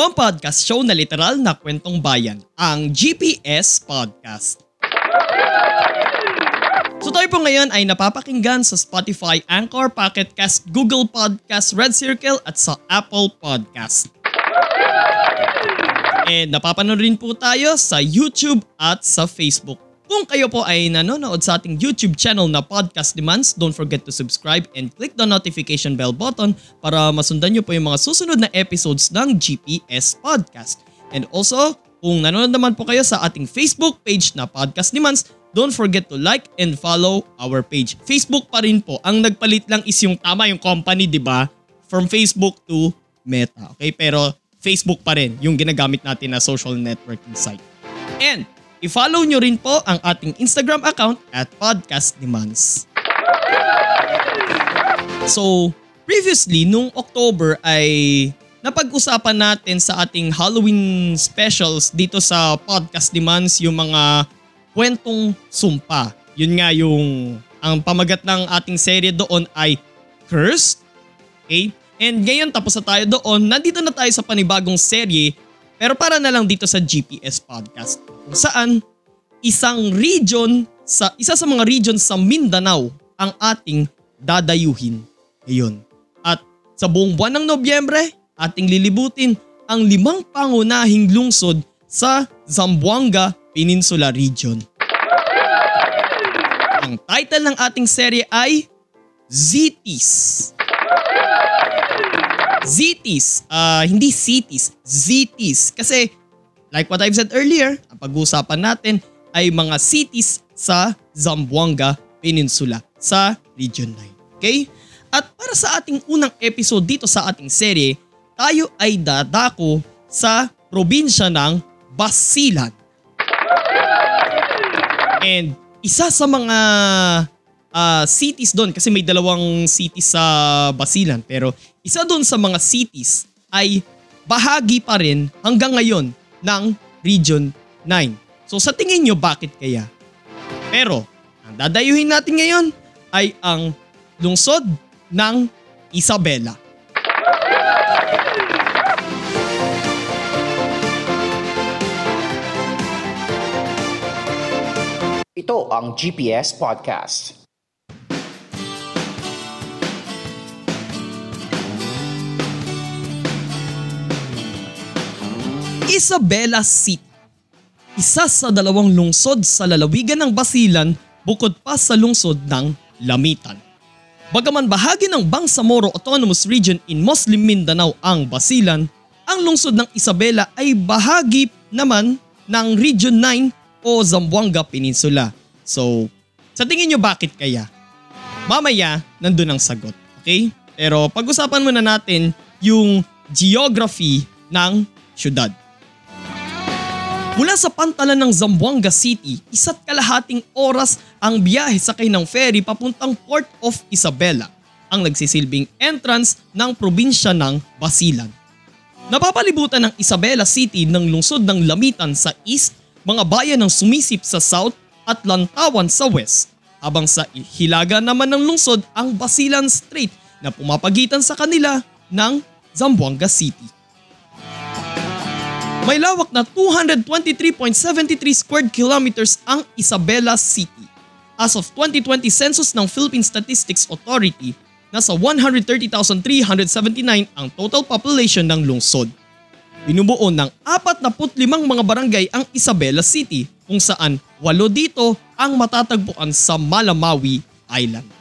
Ito ang podcast show na literal na kwentong bayan, ang GPS Podcast. So tayo po ngayon ay napapakinggan sa Spotify, Anchor, Pocket Cast, Google Podcast, Red Circle at sa Apple Podcast. And napapanood rin po tayo sa YouTube at sa Facebook. Kung kayo po ay nanonood sa ating YouTube channel na Podcast Demands, don't forget to subscribe and click the notification bell button para masundan nyo po yung mga susunod na episodes ng GPS Podcast. And also, kung nanonood naman po kayo sa ating Facebook page na Podcast Demands, don't forget to like and follow our page. Facebook pa rin po. Ang nagpalit lang is yung tama yung company, di ba? From Facebook to Meta. Okay? Pero Facebook pa rin yung ginagamit natin na social networking site. And i-follow nyo rin po ang ating Instagram account at Podcast Demands. So, previously, nung October ay napag-usapan natin sa ating Halloween specials dito sa Podcast Demands yung mga kwentong sumpa. Yun nga yung ang pamagat ng ating serye doon ay Cursed. Okay? And ngayon tapos na tayo doon, nandito na tayo sa panibagong serye pero para na lang dito sa GPS Podcast kung saan isang region sa isa sa mga region sa Mindanao ang ating dadayuhin ngayon. At sa buong buwan ng Nobyembre, ating lilibutin ang limang pangunahing lungsod sa Zamboanga Peninsula Region. Ang title ng ating serye ay Zitis. Zitis, ah hindi cities, Zitis. Kasi like what I've said earlier, ang pag-uusapan natin ay mga cities sa Zamboanga Peninsula sa Region 9. Okay? At para sa ating unang episode dito sa ating serye, tayo ay dadako sa probinsya ng Basilan. And isa sa mga uh, cities doon kasi may dalawang cities sa Basilan pero isa doon sa mga cities ay bahagi pa rin hanggang ngayon ng Region 9. So sa tingin nyo bakit kaya? Pero ang dadayuhin natin ngayon ay ang lungsod ng Isabela. Ito ang GPS Podcast. Isabela City. Isa sa dalawang lungsod sa lalawigan ng Basilan bukod pa sa lungsod ng Lamitan. Bagaman bahagi ng Bangsamoro Autonomous Region in Muslim Mindanao ang Basilan, ang lungsod ng Isabela ay bahagi naman ng Region 9 o Zamboanga Peninsula. So, sa tingin nyo bakit kaya? Mamaya, nandun ang sagot. Okay? Pero pag-usapan muna natin yung geography ng syudad. Mula sa pantalan ng Zamboanga City, isa't kalahating oras ang biyahe sakay ng ferry papuntang Port of Isabela, ang nagsisilbing entrance ng probinsya ng Basilan. Napapalibutan ng Isabela City ng lungsod ng Lamitan sa east, mga bayan ng sumisip sa south at Lantawan sa west, habang sa hilaga naman ng lungsod ang Basilan Strait na pumapagitan sa kanila ng Zamboanga City. May lawak na 223.73 square kilometers ang Isabela City. As of 2020 census ng Philippine Statistics Authority, nasa 130,379 ang total population ng lungsod. Binubuo ng 45 mga barangay ang Isabela City kung saan walo dito ang matatagpuan sa Malamawi Island.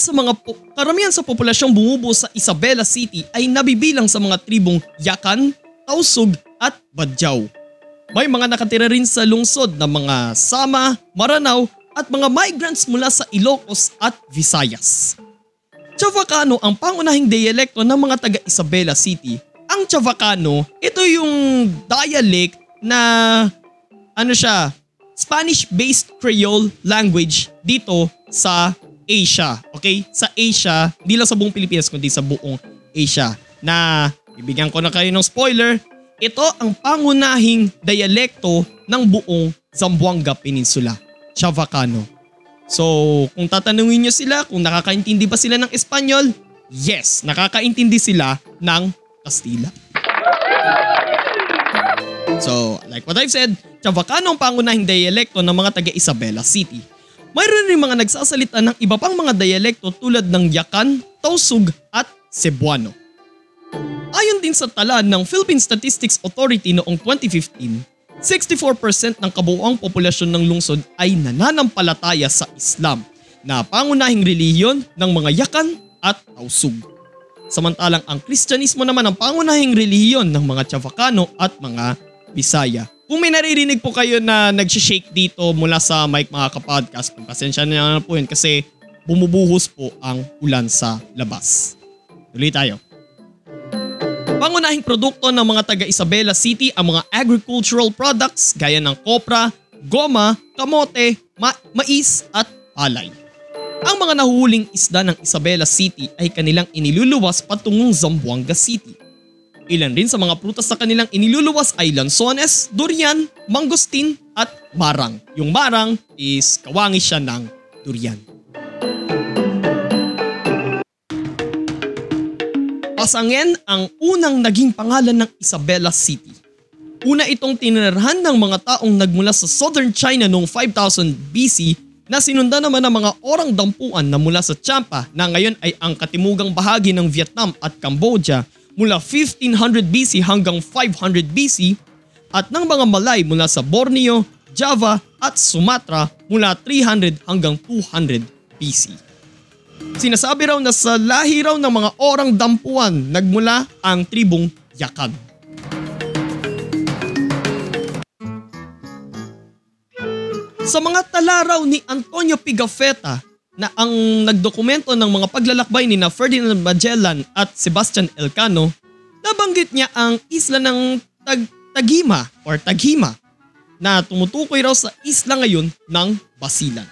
Sa mga po, karamihan sa populasyong bumubuo sa Isabela City ay nabibilang sa mga tribong Yakan, Tausug at Badyaw. May mga nakatira rin sa lungsod na mga Sama, Maranao at mga migrants mula sa Ilocos at Visayas. Chavacano ang pangunahing dialekto ng mga taga Isabela City. Ang Chavacano, ito yung dialect na ano siya, Spanish-based Creole language dito sa Asia. Okay? Sa Asia, hindi lang sa buong Pilipinas kundi sa buong Asia. Na bibigyan ko na kayo ng spoiler, ito ang pangunahing dialekto ng buong Zamboanga Peninsula, Chavacano. So, kung tatanungin nyo sila kung nakakaintindi ba sila ng Espanyol, yes, nakakaintindi sila ng Kastila. So, like what I've said, Chavacano ang pangunahing dialekto ng mga taga Isabela City. Mayroon rin mga nagsasalita ng iba pang mga dialekto tulad ng Yakan, Tausug at Cebuano. Ayon din sa tala ng Philippine Statistics Authority noong 2015, 64% ng kabuuang populasyon ng lungsod ay nananampalataya sa Islam na pangunahing relihiyon ng mga Yakan at Tausug. Samantalang ang Kristyanismo naman ang pangunahing relihiyon ng mga Chavacano at mga Bisaya. Kung may naririnig po kayo na nag-shake dito mula sa mic mga kapodcast, pasensya na po yun kasi bumubuhos po ang ulan sa labas. Tuloy tayo. Pangunahing produkto ng mga taga Isabela City ang mga agricultural products gaya ng kopra, goma, kamote, ma- mais at palay. Ang mga nahuhuling isda ng Isabela City ay kanilang iniluluwas patungong Zamboanga City. Ilan rin sa mga prutas sa kanilang iniluluwas ay lansones, durian, mangosteen at marang. Yung marang is kawangi siya ng durian. Pasangen ang unang naging pangalan ng Isabela City. Una itong tinirhan ng mga taong nagmula sa southern China noong 5000 BC na sinundan naman ng mga orang dampuan na mula sa Champa na ngayon ay ang katimugang bahagi ng Vietnam at Cambodia mula 1500 BC hanggang 500 BC at ng mga Malay mula sa Borneo, Java at Sumatra mula 300 hanggang 200 BC. Sinasabi raw na sa lahi raw ng mga orang dampuan nagmula ang tribong Yakag. Sa mga tala raw ni Antonio Pigafetta na ang nagdokumento ng mga paglalakbay ni na Ferdinand Magellan at Sebastian Elcano, nabanggit niya ang isla ng Tag Tagima or Taghima na tumutukoy raw sa isla ngayon ng Basilan.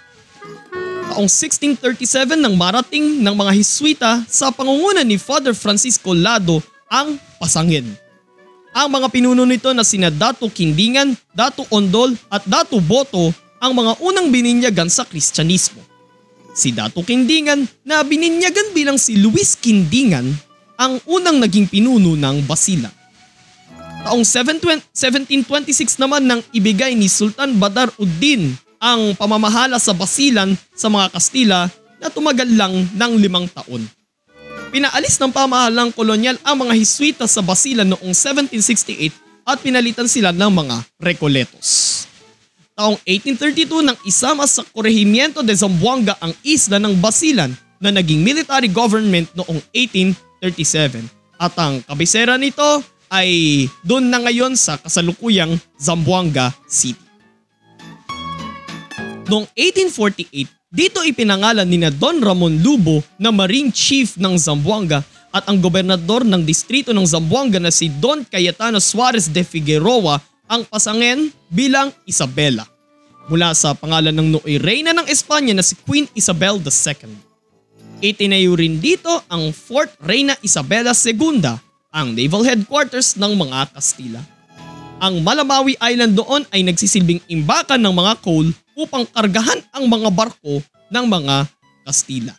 Taong 1637 nang marating ng mga Hiswita sa pangunguna ni Father Francisco Lado ang Pasangin. Ang mga pinuno nito na sina Dato Kindingan, Dato Ondol at Dato Boto ang mga unang bininyagan sa Kristyanismo. Si Dato Kindingan na bininyagan bilang si Luis Kindingan ang unang naging pinuno ng Basilan. Taong 1726 naman nang ibigay ni Sultan Badar Uddin ang pamamahala sa Basilan sa mga Kastila na tumagal lang ng limang taon. Pinaalis ng pamahalang kolonyal ang mga Hiswita sa Basilan noong 1768 at pinalitan sila ng mga Recoletos. Taong 1832 nang isama sa Corregimiento de Zamboanga ang isla ng Basilan na naging military government noong 1837 at ang kabisera nito ay doon na ngayon sa kasalukuyang Zamboanga City. Noong 1848, dito ipinangalan ni na Don Ramon Lubo na Marine Chief ng Zamboanga at ang gobernador ng distrito ng Zamboanga na si Don Cayetano Suarez de Figueroa ang pasangen bilang Isabela mula sa pangalan ng nooy reyna ng Espanya na si Queen Isabel II. Itinayo rin dito ang Fort Reina Isabela II, ang naval headquarters ng mga Kastila. Ang Malamawi Island doon ay nagsisilbing imbakan ng mga coal upang kargahan ang mga barko ng mga Kastila.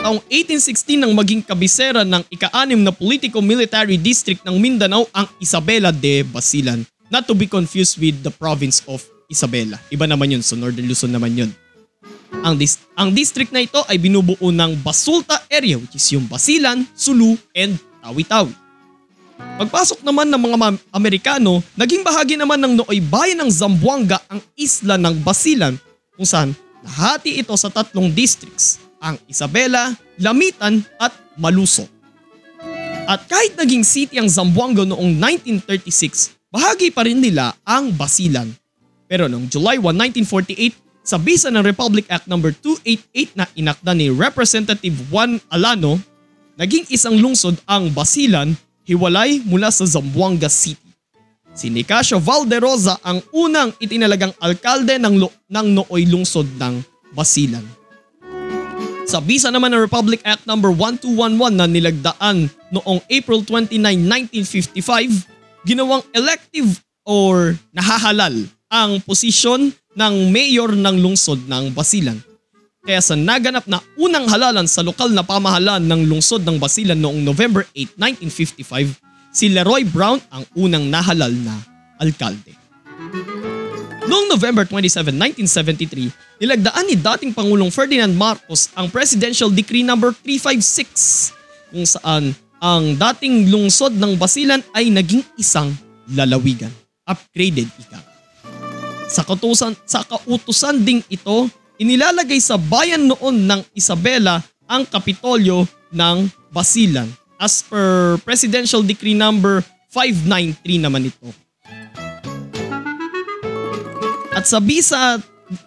Taong 1816 nang maging kabisera ng ika-anim na politico-military district ng Mindanao ang Isabela de Basilan, not to be confused with the province of Isabela. Iba naman yun, so Northern Luzon naman yun. Ang, dis- ang district na ito ay binubuo ng Basulta area which is yung Basilan, Sulu, and Tawi-Tawi. Pagpasok naman ng mga Amerikano, naging bahagi naman ng nooy bayan ng Zamboanga ang isla ng Basilan kung saan nahati ito sa tatlong districts, ang Isabela, Lamitan at Maluso. At kahit naging city ang Zamboanga noong 1936, bahagi pa rin nila ang Basilan. Pero noong July 1, 1948, sa bisa ng Republic Act No. 288 na inakda ni Representative Juan Alano, naging isang lungsod ang Basilan hiwalay mula sa Zamboanga City. Si Nicasio Valderosa ang unang itinalagang alkalde ng, ng nooy lungsod ng Basilan. Sa bisa naman ng Republic Act No. 1211 na nilagdaan noong April 29, 1955, ginawang elective or nahahalal ang posisyon ng mayor ng lungsod ng Basilan. Kaya sa naganap na unang halalan sa lokal na pamahalaan ng lungsod ng Basilan noong November 8, 1955, si Leroy Brown ang unang nahalal na alkalde. Noong November 27, 1973, nilagdaan ni dating Pangulong Ferdinand Marcos ang Presidential Decree No. 356 kung saan ang dating lungsod ng Basilan ay naging isang lalawigan. Upgraded ika. Sa kautusan, sa kautusan ding ito, inilalagay sa bayan noon ng Isabela ang Kapitolyo ng Basilan as per Presidential Decree number 593 naman ito. At sa bisa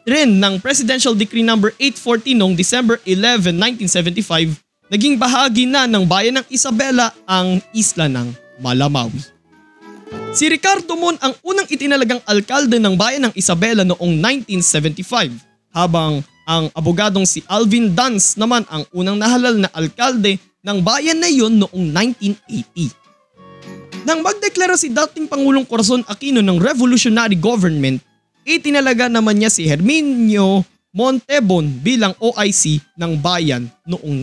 rin ng Presidential Decree number 840 noong December 11, 1975, naging bahagi na ng bayan ng Isabela ang isla ng Malamawi. Si Ricardo Mon ang unang itinalagang alkalde ng bayan ng Isabela noong 1975, habang ang abogadong si Alvin Dance naman ang unang nahalal na alkalde ng bayan na iyon noong 1980. Nang magdeklara si dating Pangulong Corazon Aquino ng revolutionary government, itinalaga naman niya si Herminio Montebon bilang OIC ng bayan noong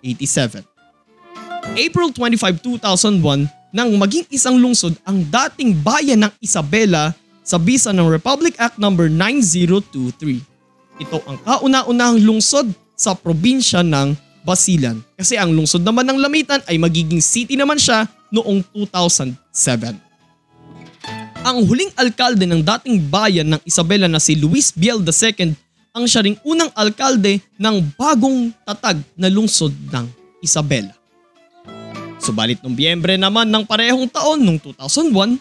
1987. April 25, 2001 nang maging isang lungsod ang dating bayan ng Isabela sa bisa ng Republic Act No. 9023. Ito ang kauna-unahang lungsod sa probinsya ng Basilan kasi ang lungsod naman ng Lamitan ay magiging city naman siya noong 2007. Ang huling alkalde ng dating bayan ng Isabela na si Luis Biel II ang siya ring unang alkalde ng bagong tatag na lungsod ng Isabela. Subalit noong Biyembre naman ng parehong taon noong 2001,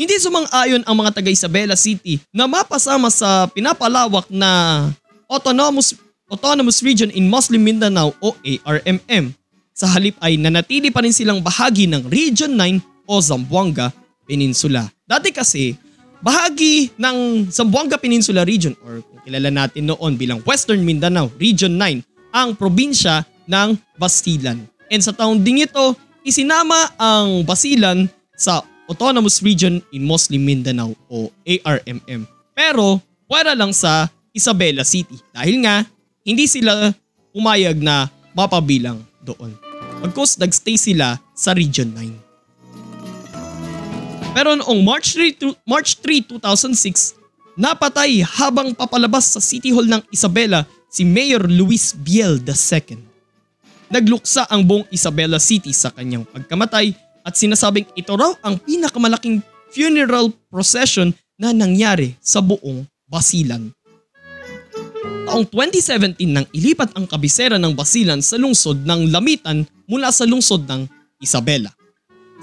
hindi sumang-ayon ang mga taga Isabela City na mapasama sa pinapalawak na Autonomous, Autonomous Region in Muslim Mindanao o ARMM. Sa halip ay nanatili pa rin silang bahagi ng Region 9 o Zamboanga Peninsula. Dati kasi, bahagi ng Zamboanga Peninsula Region or kung kilala natin noon bilang Western Mindanao Region 9 ang probinsya ng Basilan. And sa taong ding ito, isinama ang Basilan sa Autonomous Region in Muslim Mindanao o ARMM. Pero para lang sa Isabela City dahil nga hindi sila umayag na mapabilang doon. Pagkos nagstay sila sa Region 9. Pero noong March 3, to- March 3, 2006, napatay habang papalabas sa City Hall ng Isabela si Mayor Luis Biel II. Nagluksa ang buong Isabela City sa kanyang pagkamatay at sinasabing ito raw ang pinakamalaking funeral procession na nangyari sa buong Basilan. Taong 2017 nang ilipat ang kabisera ng Basilan sa lungsod ng Lamitan mula sa lungsod ng Isabela.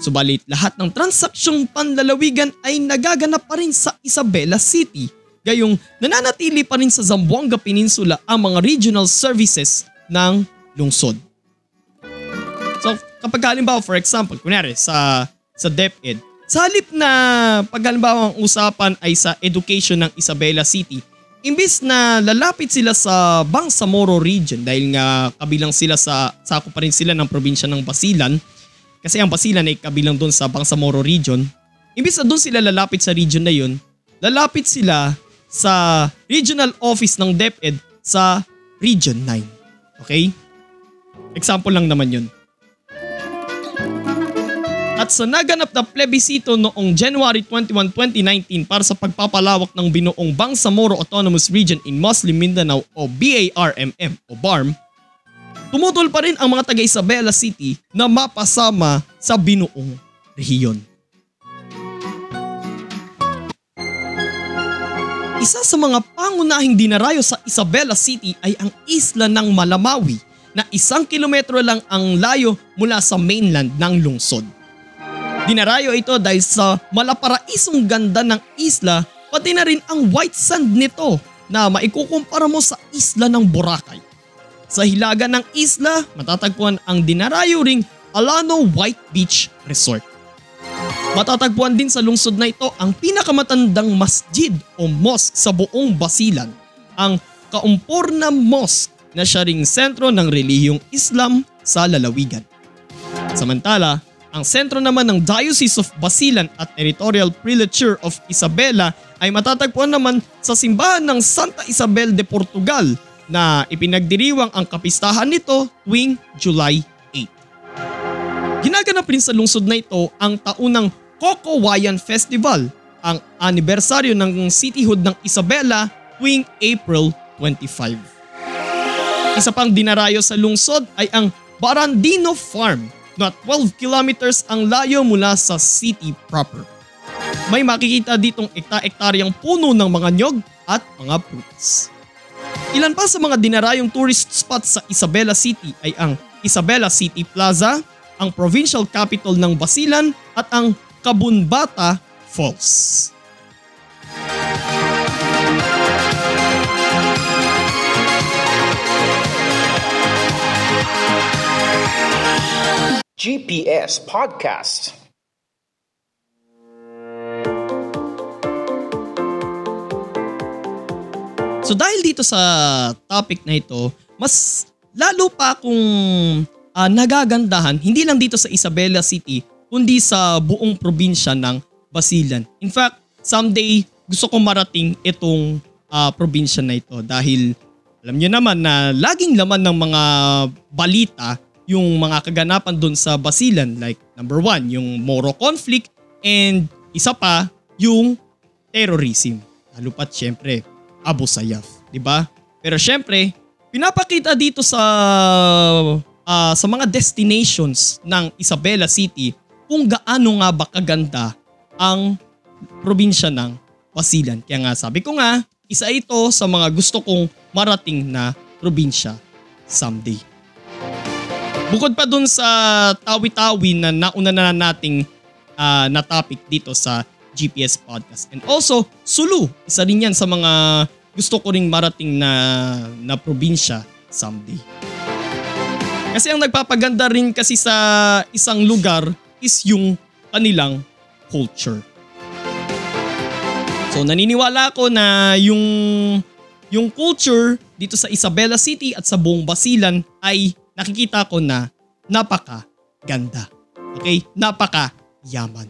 Subalit lahat ng transaksyong panlalawigan ay nagaganap pa rin sa Isabela City. Gayong nananatili pa rin sa Zamboanga Peninsula ang mga regional services ng lungsod. So kapag halimbawa for example, kunwari sa, sa DepEd, sa halip na pag halimbawa ang usapan ay sa education ng Isabela City, imbis na lalapit sila sa Bangsamoro region dahil nga kabilang sila sa, sako pa rin sila ng probinsya ng Basilan, kasi ang Basilan ay kabilang doon sa Bangsamoro region. Imbis na doon sila lalapit sa region na yun, lalapit sila sa regional office ng DepEd sa Region 9. Okay? Example lang naman yun. At sa naganap na plebisito noong January 21, 2019 para sa pagpapalawak ng binuong Bangsamoro Autonomous Region in Muslim Mindanao o BARMM o BARM, tumutol pa rin ang mga taga Isabela City na mapasama sa binuong rehiyon. Isa sa mga pangunahing dinarayo sa Isabela City ay ang isla ng Malamawi na isang kilometro lang ang layo mula sa mainland ng lungsod. Dinarayo ito dahil sa malaparaisong ganda ng isla pati na rin ang white sand nito na maikukumpara mo sa isla ng Boracay. Sa hilaga ng isla, matatagpuan ang dinarayo ring Alano White Beach Resort. Matatagpuan din sa lungsod na ito ang pinakamatandang masjid o mosque sa buong Basilan, ang Kaumpurna Mosque na siya ring sentro ng relihiyong Islam sa lalawigan. Samantala, ang sentro naman ng Diocese of Basilan at Territorial Prelature of Isabela ay matatagpuan naman sa simbahan ng Santa Isabel de Portugal na ipinagdiriwang ang kapistahan nito tuwing July 8. Ginaganap rin sa lungsod na ito ang taunang Cocowayan Festival, ang anibersaryo ng cityhood ng Isabela tuwing April 25. Isa pang dinarayo sa lungsod ay ang Barandino Farm na 12 kilometers ang layo mula sa city proper. May makikita ditong ekta-ektaryang puno ng mga nyog at mga fruits. Ilan pa sa mga dinarayong tourist spots sa Isabela City ay ang Isabela City Plaza, ang provincial capital ng Basilan at ang Kabunbata Falls. GPS Podcast. So dahil dito sa topic na ito, mas lalo pa akong uh, nagagandahan hindi lang dito sa Isabela City kundi sa buong probinsya ng Basilan. In fact, someday gusto ko marating itong uh, probinsya na ito dahil alam niyo naman na laging laman ng mga balita yung mga kaganapan doon sa Basilan like number one, yung Moro conflict and isa pa yung terrorism. Lalo pat syempre Abu Sayyaf, 'di ba? Pero syempre, pinapakita dito sa uh, sa mga destinations ng Isabela City kung gaano nga ba kaganda ang probinsya ng Basilan. Kaya nga sabi ko nga, isa ito sa mga gusto kong marating na probinsya someday. Bukod pa dun sa tawi-tawi na nauna na nating uh, na topic dito sa GPS podcast. And also, Sulu, isa rin yan sa mga gusto ko ring marating na, na probinsya someday. Kasi ang nagpapaganda rin kasi sa isang lugar is yung kanilang culture. So naniniwala ako na yung yung culture dito sa Isabela City at sa buong Basilan ay nakikita ko na napaka ganda. Okay? Napaka yaman.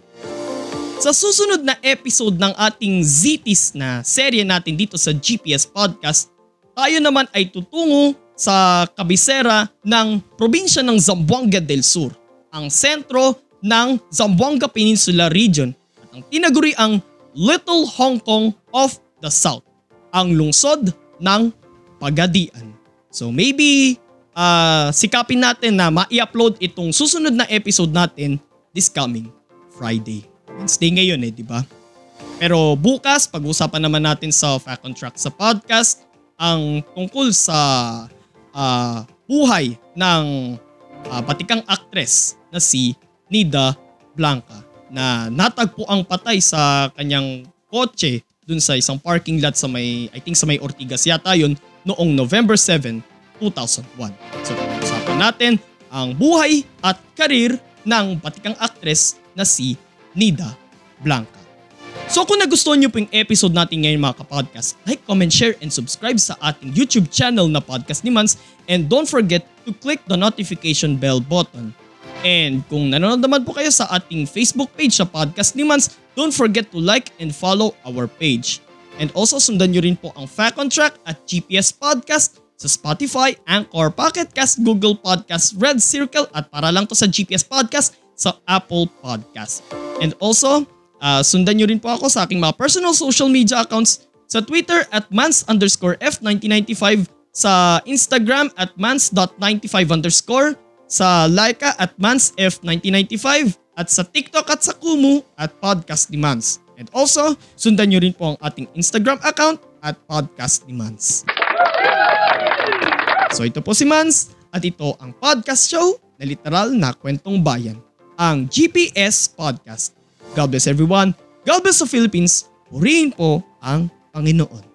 Sa susunod na episode ng ating Zitis na serye natin dito sa GPS Podcast, tayo naman ay tutungo sa kabisera ng probinsya ng Zamboanga del Sur, ang sentro ng Zamboanga Peninsula Region at ang tinaguri ang Little Hong Kong of the South, ang lungsod ng Pagadian. So maybe uh, sikapin natin na ma-upload itong susunod na episode natin this coming Friday. Wednesday ngayon eh, di ba? Pero bukas, pag-usapan naman natin sa Fact on Track sa podcast ang tungkol sa uh, buhay ng uh, batikang aktres na si Nida Blanca na natagpo ang patay sa kanyang kotse dun sa isang parking lot sa may, I think sa may Ortigas yata yun, noong November 7, 2001. So pag-usapan natin ang buhay at karir ng batikang aktres na si Nida Blanca. So kung nagustuhan niyo po yung episode natin ngayon mga kapodcast, like, comment, share, and subscribe sa ating YouTube channel na Podcast ni Mans and don't forget to click the notification bell button. And kung nanonood naman po kayo sa ating Facebook page sa Podcast ni Mans, don't forget to like and follow our page. And also sundan nyo rin po ang Fact on Track at GPS Podcast sa Spotify, Anchor, Pocket Cast, Google Podcast, Red Circle at para lang to sa GPS Podcast sa Apple Podcast. And also, uh, sundan nyo rin po ako sa aking mga personal social media accounts sa Twitter at mans underscore F1995, sa Instagram at mans.95 underscore, sa Laika at mansf1995, at sa TikTok at sa Kumu at Podcast ni Mans. And also, sundan nyo rin po ang ating Instagram account at Podcast ni Mans. So ito po si Mans at ito ang podcast show na literal na kwentong bayan ang GPS Podcast. God bless everyone. God bless the Philippines. Purihin po ang Panginoon.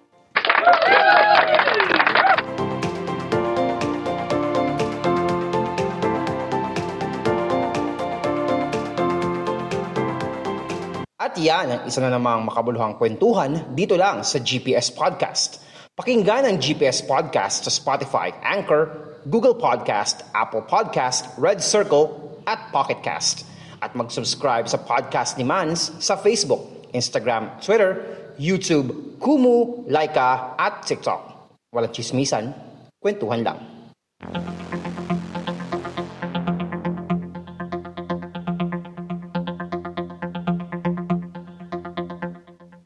At yan ang isa na namang makabuluhang kwentuhan dito lang sa GPS Podcast. Pakinggan ang GPS Podcast sa Spotify, Anchor, Google Podcast, Apple Podcast, Red Circle, at Pocket Cast. At mag-subscribe sa podcast ni Mans sa Facebook, Instagram, Twitter, YouTube, Kumu, Laika, at TikTok. Walang chismisan, kwentuhan lang.